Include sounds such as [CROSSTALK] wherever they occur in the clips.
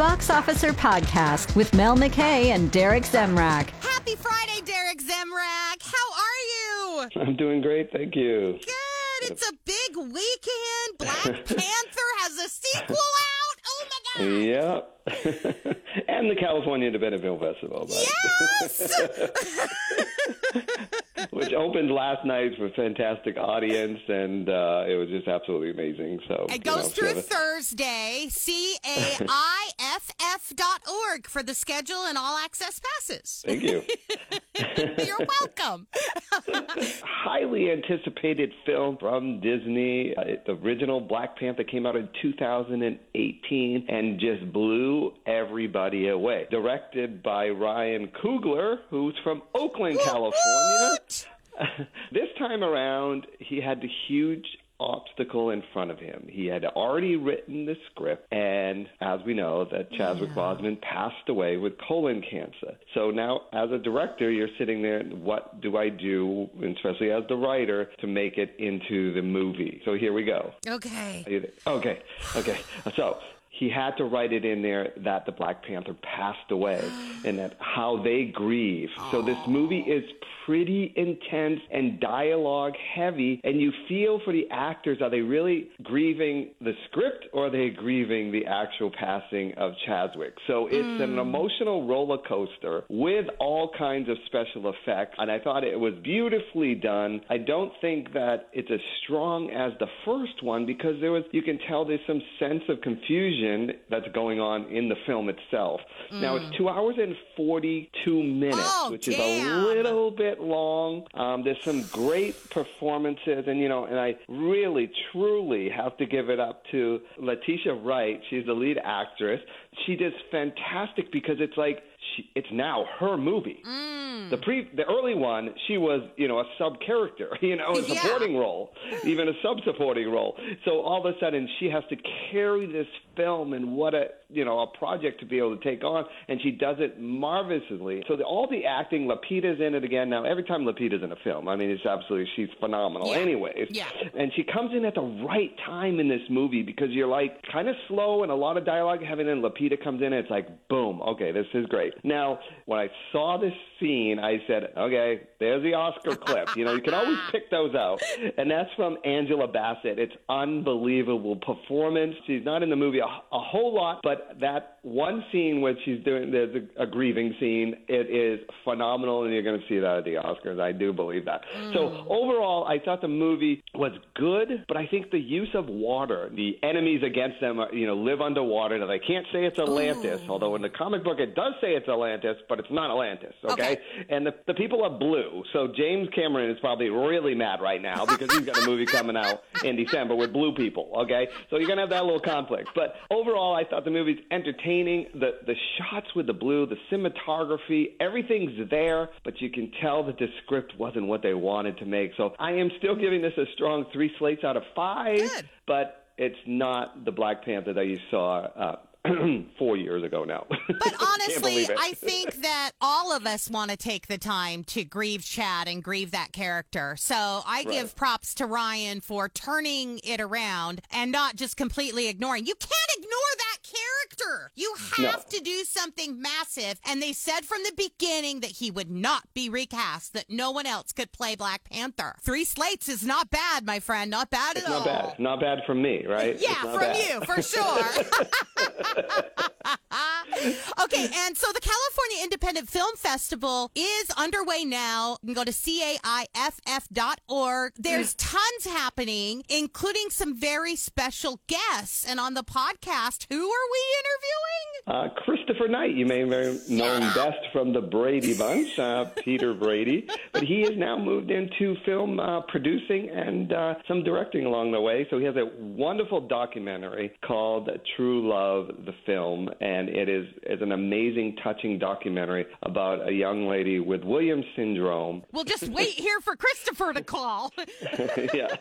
Box Officer Podcast with Mel McKay and Derek Zemrak. Happy Friday, Derek Zemrak. How are you? [LAUGHS] I'm doing great, thank you. Good. It's a big weekend. [LAUGHS] Black Panther has a sequel out. Oh my god. Yep. [LAUGHS] and the California Independent Film Festival. Yes. [LAUGHS] which opened last night for a fantastic audience, and uh, it was just absolutely amazing. So It you know, goes through so- Thursday. C A I F F dot org for the schedule and all access passes. Thank you. [LAUGHS] You're welcome. Highly anticipated film from Disney. Uh, the original Black Panther came out in 2018 and just blew everybody away. Directed by Ryan Coogler, who's from Oakland, California. [LAUGHS] This time around, he had the huge obstacle in front of him. He had already written the script, and as we know, that Chadwick Boseman passed away with colon cancer. So now, as a director, you're sitting there. What do I do, especially as the writer, to make it into the movie? So here we go. Okay. Okay, okay. So he had to write it in there that the Black Panther passed away and that how they grieve. So this movie is pretty intense and dialogue heavy, and you feel for the actors. Are they really grieving the script or are they grieving the actual passing of Chadwick? So it's an hmm. emotional roller coaster with all kinds of special effects, and I thought it was beautifully done. I don't think that it's as strong as the first one because there was you can tell there's some sense of confusion that's going on in the film itself. Now it's hmm. two hours and forty-two minutes, Oh, which is a little bit long. Um, there's some great performances, and you know, and I really, truly have to give it up to Letitia Wright. She's the lead actress. She does fantastic because it's like she, it's now her movie. Mm. The pre, the early one, she was, you know, a sub character, [LAUGHS] you know, a Yeah. supporting role, even a sub supporting role. So all of a sudden, she has to carry this film, and what a, you know, a project to be able to take on, and she does it marvelously. So the, all the acting, Lupita's in it again. Now, every time Lupita's in a film, I mean, it's absolutely, she's phenomenal. Yeah. Anyways, Yeah. and she comes in at the right time in this movie because you're like kind of slow and a lot of dialogue having and Lupita comes in and it's like boom okay this is great now when I saw this scene I said okay there's the Oscar clip. You know you can always pick those out. And that's from Angela Bassett. It's unbelievable performance. She's not in the movie a, a whole lot but that one scene where she's doing there's a, a grieving scene it is phenomenal and you're going to see that at the Oscars. I do believe that. So mm. overall I thought the movie was good but I think the use of water the enemies against them are, you know live underwater. Now they can't say it's Atlantis oh. although in the comic book it does say it's Atlantis but it's not Atlantis okay, Okay. and the, the people are blue. So James Cameron is probably really mad right now because he's got a movie coming out in December with blue people okay? So you're gonna have that little conflict. But overall I thought the movie's entertaining. The the shots with the blue the cinematography everything's there but you can tell that the script wasn't what they wanted to make. So I am still giving this a strong three slates out of five Good. but it's not the Black Panther that you saw uh, [CLEARS THROAT] four years ago now. [LAUGHS] But honestly. I [LAUGHS] think that all of us want to take the time to grieve Chad and grieve that character. So I give props to Ryan for turning it around and not just completely ignoring. You can't ignore that character. Have to do something massive. And they said from the beginning that he would not be recast, that no one else could play Black Panther. Three slates is not bad, my friend. Not bad it's at all. not bad. Not bad from me, right? Yeah, from bad. you, for [LAUGHS] sure. [LAUGHS] okay, and so the California Independent Film Festival is underway now. You can go to CAIFF.org. There's mm. tons happening, including some very special guests. And on the podcast, who are we interviewing? Uh, Christopher Knight, you may have known best from the Brady Bunch, uh, Peter Brady, but he has now moved into film uh, producing and uh, some directing along the way. So he has a wonderful documentary called True Love, the film, and it is is an amazing, touching documentary about a young lady with Williams syndrome. We'll just wait here for Christopher to call. [LAUGHS] [LAUGHS] yeah.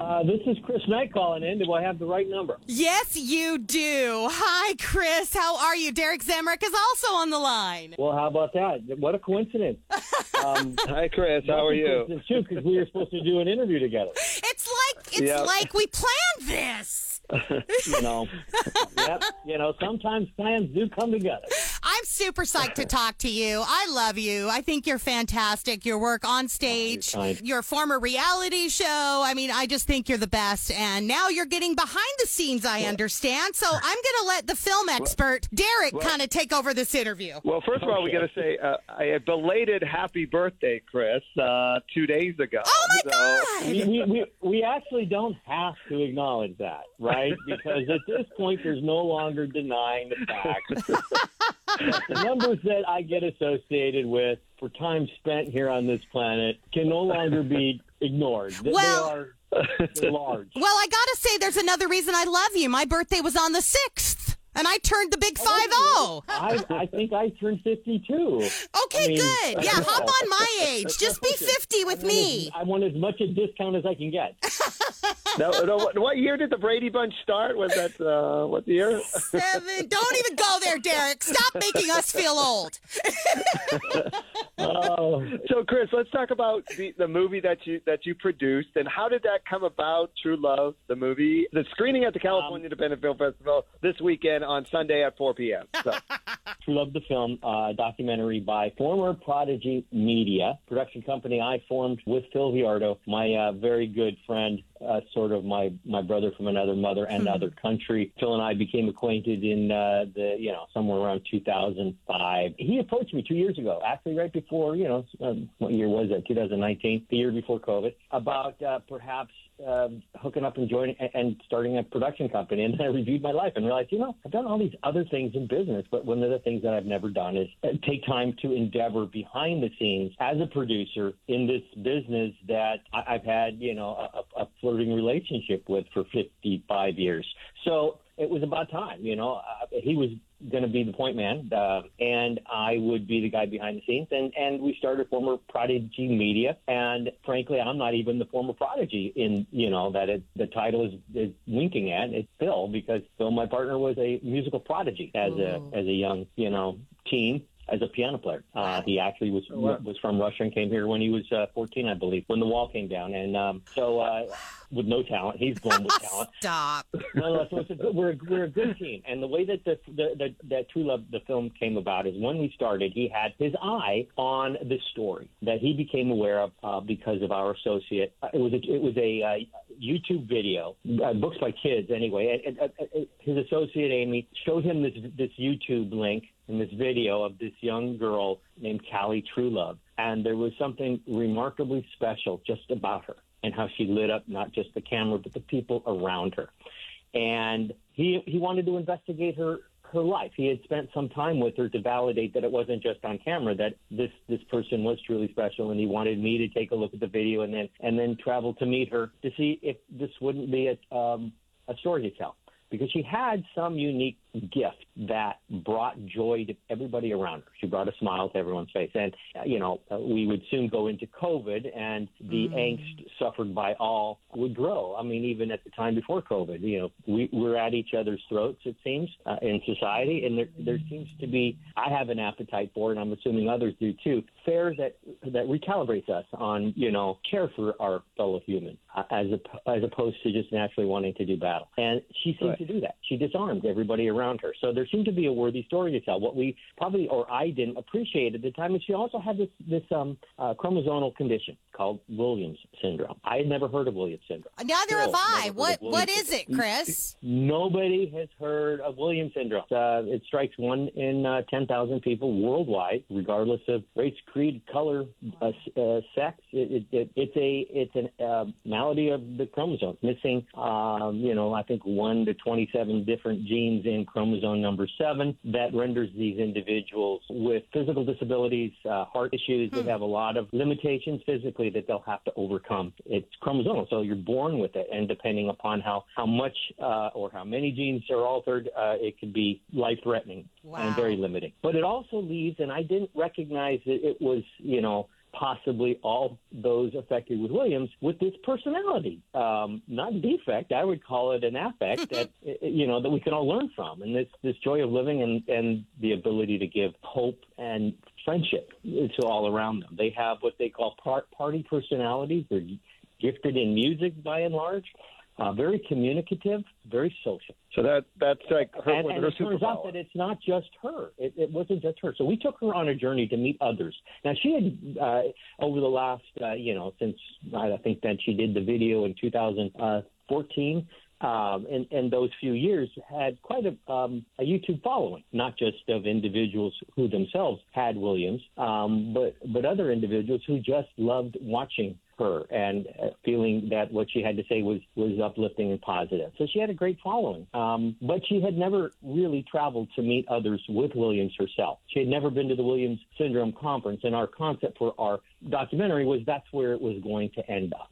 Uh, this is Chris Knight calling in. Do I have the right number? yes, you do. Hi, Chris. How are you? Derek Zemrak is also on the line. Well, how about that? What a coincidence. [LAUGHS] Um, Hi, Chris. How are you? Too, because we were supposed to do an interview together. It's like it's Yeah. like we planned this. [LAUGHS] you know, [LAUGHS] yep. You know, sometimes plans do come together. I'm super psyched to talk to you. I love you. I think you're fantastic. Your work on stage, kind. your former reality show. I mean, I just think you're the best. And now you're getting behind the scenes, I understand. So I'm going to let the film expert, Derek, kind of take over this interview. Well, first of all, we got to say uh, a belated happy birthday, Chris, uh, two days ago. Oh, my So- God. We, we, we, we actually don't have to acknowledge that, right? [LAUGHS] Because at this point, there's no longer denying the fact that [LAUGHS] the numbers that I get associated with for time spent here on this planet can no longer be ignored. Well- they're large. Well, I got to say, there's another reason I love you. My birthday was on the 6th, and I turned the big 5 0. I, I think I turned 52. Okay, I mean- good. Yeah, [LAUGHS] hop on my age. Just be 50 with me. I want as much a discount as I can get. [LAUGHS] no, no, what, what year did the Brady Bunch start? Was that uh, what year? Seven. Don't even go there, Derek. Stop making us feel old. [LAUGHS] Oh, [LAUGHS] So, Chris, let's talk about the, the movie that you that you produced and how did that come about? True Love, the movie, the screening at the California Independent Film Festival this weekend on Sunday at 4 p.m. So, [LAUGHS] True Love the Film, uh, documentary by former Prodigy Media, production company I formed with Phil Viardo, my uh, very good friend, uh, sort of my, my brother from another mother and other country. Phil and I became acquainted in uh, the, you know, somewhere around 2005. He approached me two years ago, actually right before, you know, um, what year was that? 2019, the year before COVID, about uh, perhaps uh, hooking up and joining and- starting a production company. And then I reviewed my life and realized, you know, I've done all these other things in business, but one of the things that I've never done is uh, take time to endeavor behind the scenes as a producer in this business that I've had, you know, a, a flirting relationship with for 55 years. So it was about time, you know. Uh, he was going to be the point man, uh, and I would be the guy behind the scenes. And and we started former Prodigy Media, and frankly, I'm not even the former Prodigy in you know that it, the title is, is winking at. It's Phil because Phil, my partner, was a musical prodigy as a as a young you know teen. As a piano player, uh, he actually was was from Russia and came here when he was uh, 14, I believe, when the wall came down. And um, so, uh, with no talent, he's born with [LAUGHS] talent Stop. [LAUGHS] no, no, so it's a good, we're a, we're a good team, and the way that the, the, the that True Love the film came about is when we started, he had his eye on this story that he became aware of uh, because of our associate. Uh, It was a, it was a uh, YouTube video, uh, books by kids anyway. And, and, uh, uh, his associate Amy showed him this this YouTube link and this video of this young girl named Callie Truelove, and there was something remarkably special just about her and how she lit up not just the camera but the people around her. And he he wanted to investigate her her life. He had spent some time with her to validate that it wasn't just on camera that this this person was truly special, and he wanted me to take a look at the video and then and then travel to meet her to see if this wouldn't be a um, a story to tell. Because she had some unique gift that brought joy to everybody around her. She brought a smile to everyone's face. And, uh, you know, uh, we would soon go into COVID and the angst suffered by all would grow. I mean, even at the time before COVID, you know, we, we're at each other's throats, it seems, uh, in society. And there, there seems to be, I have an appetite for, and I'm assuming others do too, fare that, that recalibrates us on, you know, care for our fellow human uh, as, op- as opposed to just naturally wanting to do battle. And she seemed Right. to do that. She disarmed everybody around her. So there seemed to be a worthy story to tell. What we probably, or I didn't appreciate at the time, is she also had this this um, uh, chromosomal condition called Williams syndrome. I had never heard of Williams syndrome. Neither have I. What what is it, Chris? Nobody has heard of Williams syndrome. Uh, it strikes one in uh, 10,000 people worldwide, regardless of race, creed, color, uh, uh, sex. It, it, it, it's a it's a uh, malady of the chromosomes, missing, um, you know, I think one to 27 different genes in chromosome number seven that renders these individuals with physical disabilities, uh, heart issues. They have a lot of limitations physically that they'll have to overcome. It's chromosomal, so you're born with it, and depending upon how how much uh, or how many genes are altered, uh, it could be life threatening Wow. and very limiting. But it also leaves, and I didn't recognize that it was, you know. Possibly all those affected with Williams with this personality, um, not defect. I would call it an affect that [LAUGHS] you know that we can all learn from, and this this joy of living and and the ability to give hope and friendship to all around them. They have what they call part, party personalities. They're gifted in music by and large. Uh, very communicative, very social. So that that's like her, and, and her it turns out that it's not just her. It, it wasn't just her. So we took her on a journey to meet others. Now she had uh, over the last, uh, you know, since I think that she did the video in 2014. Um, and, and those few years had quite a, um, a YouTube following, not just of individuals who themselves had Williams, um, but but other individuals who just loved watching her and uh, feeling that what she had to say was was uplifting and positive. So she had a great following, um, but she had never really traveled to meet others with Williams herself. She had never been to the Williams Syndrome conference, and our concept for our documentary was that's where it was going to end up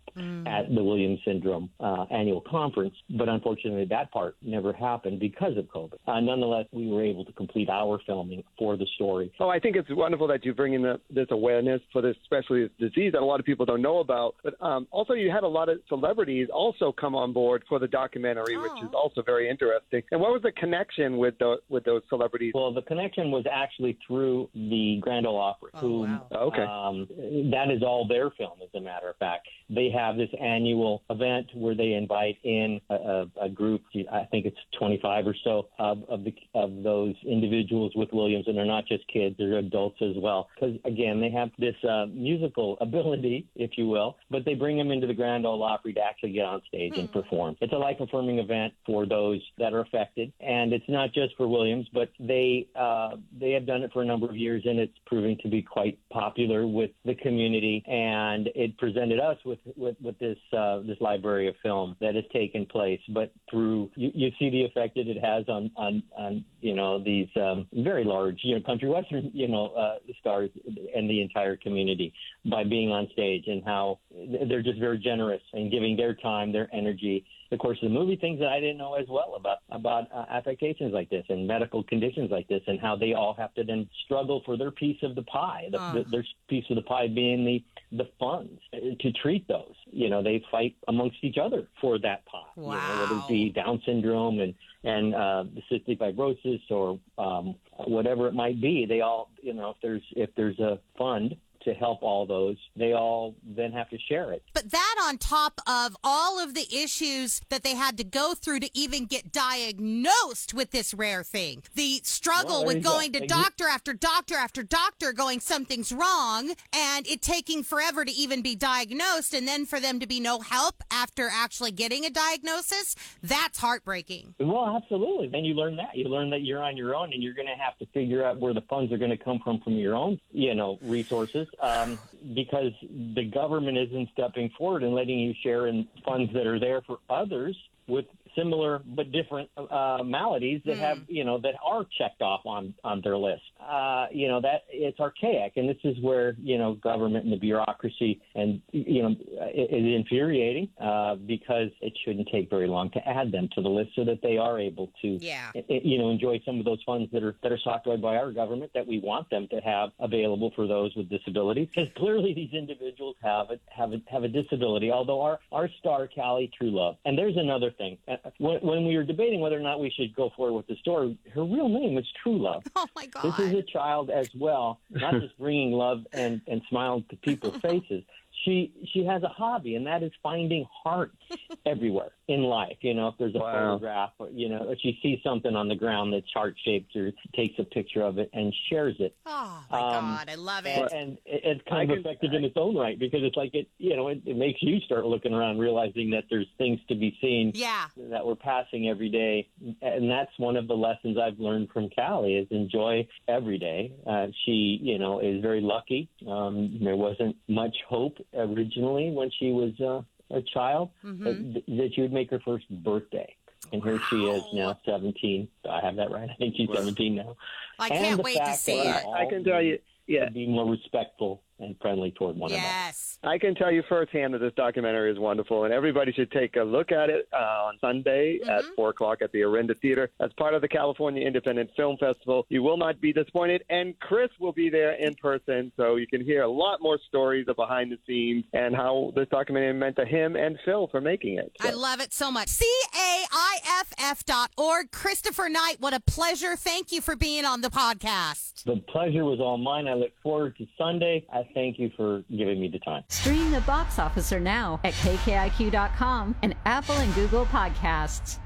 at the Williams Syndrome uh, annual conference. But unfortunately, that part never happened because of COVID. Uh, nonetheless, we were able to complete our filming for the story. Oh, I think it's wonderful that you bring in the, this awareness for this, especially this disease that a lot of people don't know about. But um, also, you had a lot of celebrities also come on board for the documentary, which is also very interesting. And what was the connection with the, with those celebrities? Well, the connection was actually through the Grand Ole Opry. who, wow. Oh, okay. Um, that is all their film, as a matter of fact. They have this annual event where they invite in a, a, a group. I think it's 25 or so of of, the, of those individuals with Williams, and they're not just kids; they're adults as well. Because again, they have this uh, musical [LAUGHS] ability, if you will, but they bring them into the Grand Ole Opry to actually get on stage and perform. It's a life-affirming event for those that are affected, and it's not just for Williams, but they uh, they have done it for a number of years, and it's proving to be quite popular with the community. Community, and it presented us with with, with this uh, this library of film that has taken place. But through you, you see the effect that it has on on, on you know these um, very large you know country western you know uh, stars and the entire community by being on stage and how they're just very generous and giving their time, their energy. Of course, the movie things that I didn't know as well about about uh, affectations like this and medical conditions like this, and how they all have to then struggle for their piece of the pie. The, Ah. the, their piece of the pie being the the funds to treat those. You know, they fight amongst each other for that pie. You know, whether it be Down syndrome and and uh, cystic fibrosis or um, whatever it might be, they all you know if there's if there's a fund to help all those, they all then have to share it. But that on top of all of the issues that they had to go through to even get diagnosed with this rare thing. The struggle Well, with you go. going to doctor after doctor after doctor going something's wrong and it taking forever to even be diagnosed and then for them to be no help after actually getting a diagnosis, that's heartbreaking. Well, absolutely. Then you learn that. You learn that you're on your own, and you're going to have to figure out where the funds are going to come from from your own, you know, resources, um, because the government isn't stepping forward and letting you share in funds that are there for others with similar but different uh, maladies that have you know that are checked off on on their list. Uh, you know that it's archaic, and this is where you know government and the bureaucracy and you know it is infuriating uh, because it shouldn't take very long to add them to the list so that they are able to Yeah. you know enjoy some of those funds that are that are sought by our government that we want them to have available for those with disabilities because clearly these individuals have a, have a, have a disability. Although our our star Callie Truelove, and there's another thing when, when we were debating whether or not we should go forward with the story, her real name is Truelove. [LAUGHS] Oh my God. This is a child as well, not just bringing love and, and smiles to people's [LAUGHS] faces. She she has a hobby, and that is finding hearts [LAUGHS] everywhere in life. You know, if there's a Wow. photograph, or you know, if she sees something on the ground that's heart shaped, or takes a picture of it and shares it. oh my um, God. I love it. and it- it's I kind of effective in its own right because it's like it, you know, it, it makes you start looking around, realizing that there's things to be seen Yeah. that we're passing every day, and that's one of the lessons I've learned from Callie is enjoy every day. Uh, she, you know, is very lucky. Um, there wasn't much hope originally when she was uh, a child Mm-hmm. that, that she would make her first birthday. And here she is now, 17. I have that right. I think she's 17 now. I And can't wait to see it. I can tell you, yeah, to be more respectful and friendly toward one another. Yes. I can tell you firsthand that this documentary is wonderful, and everybody should take a look at it uh, on Sunday at 4 o'clock at the Orinda Theater as part of the California Independent Film Festival. You will not be disappointed, and Chris will be there in person, so you can hear a lot more stories of behind the scenes and how this documentary meant to him and Phil for making it. I love it so much. C A I F F dot org. Christopher Knight, what a pleasure. Thank you for being on the podcast. The pleasure was all mine. I look forward to Sunday. I Thank you for giving me the time. Stream the box officer now at kkiq.com and Apple and Google Podcasts.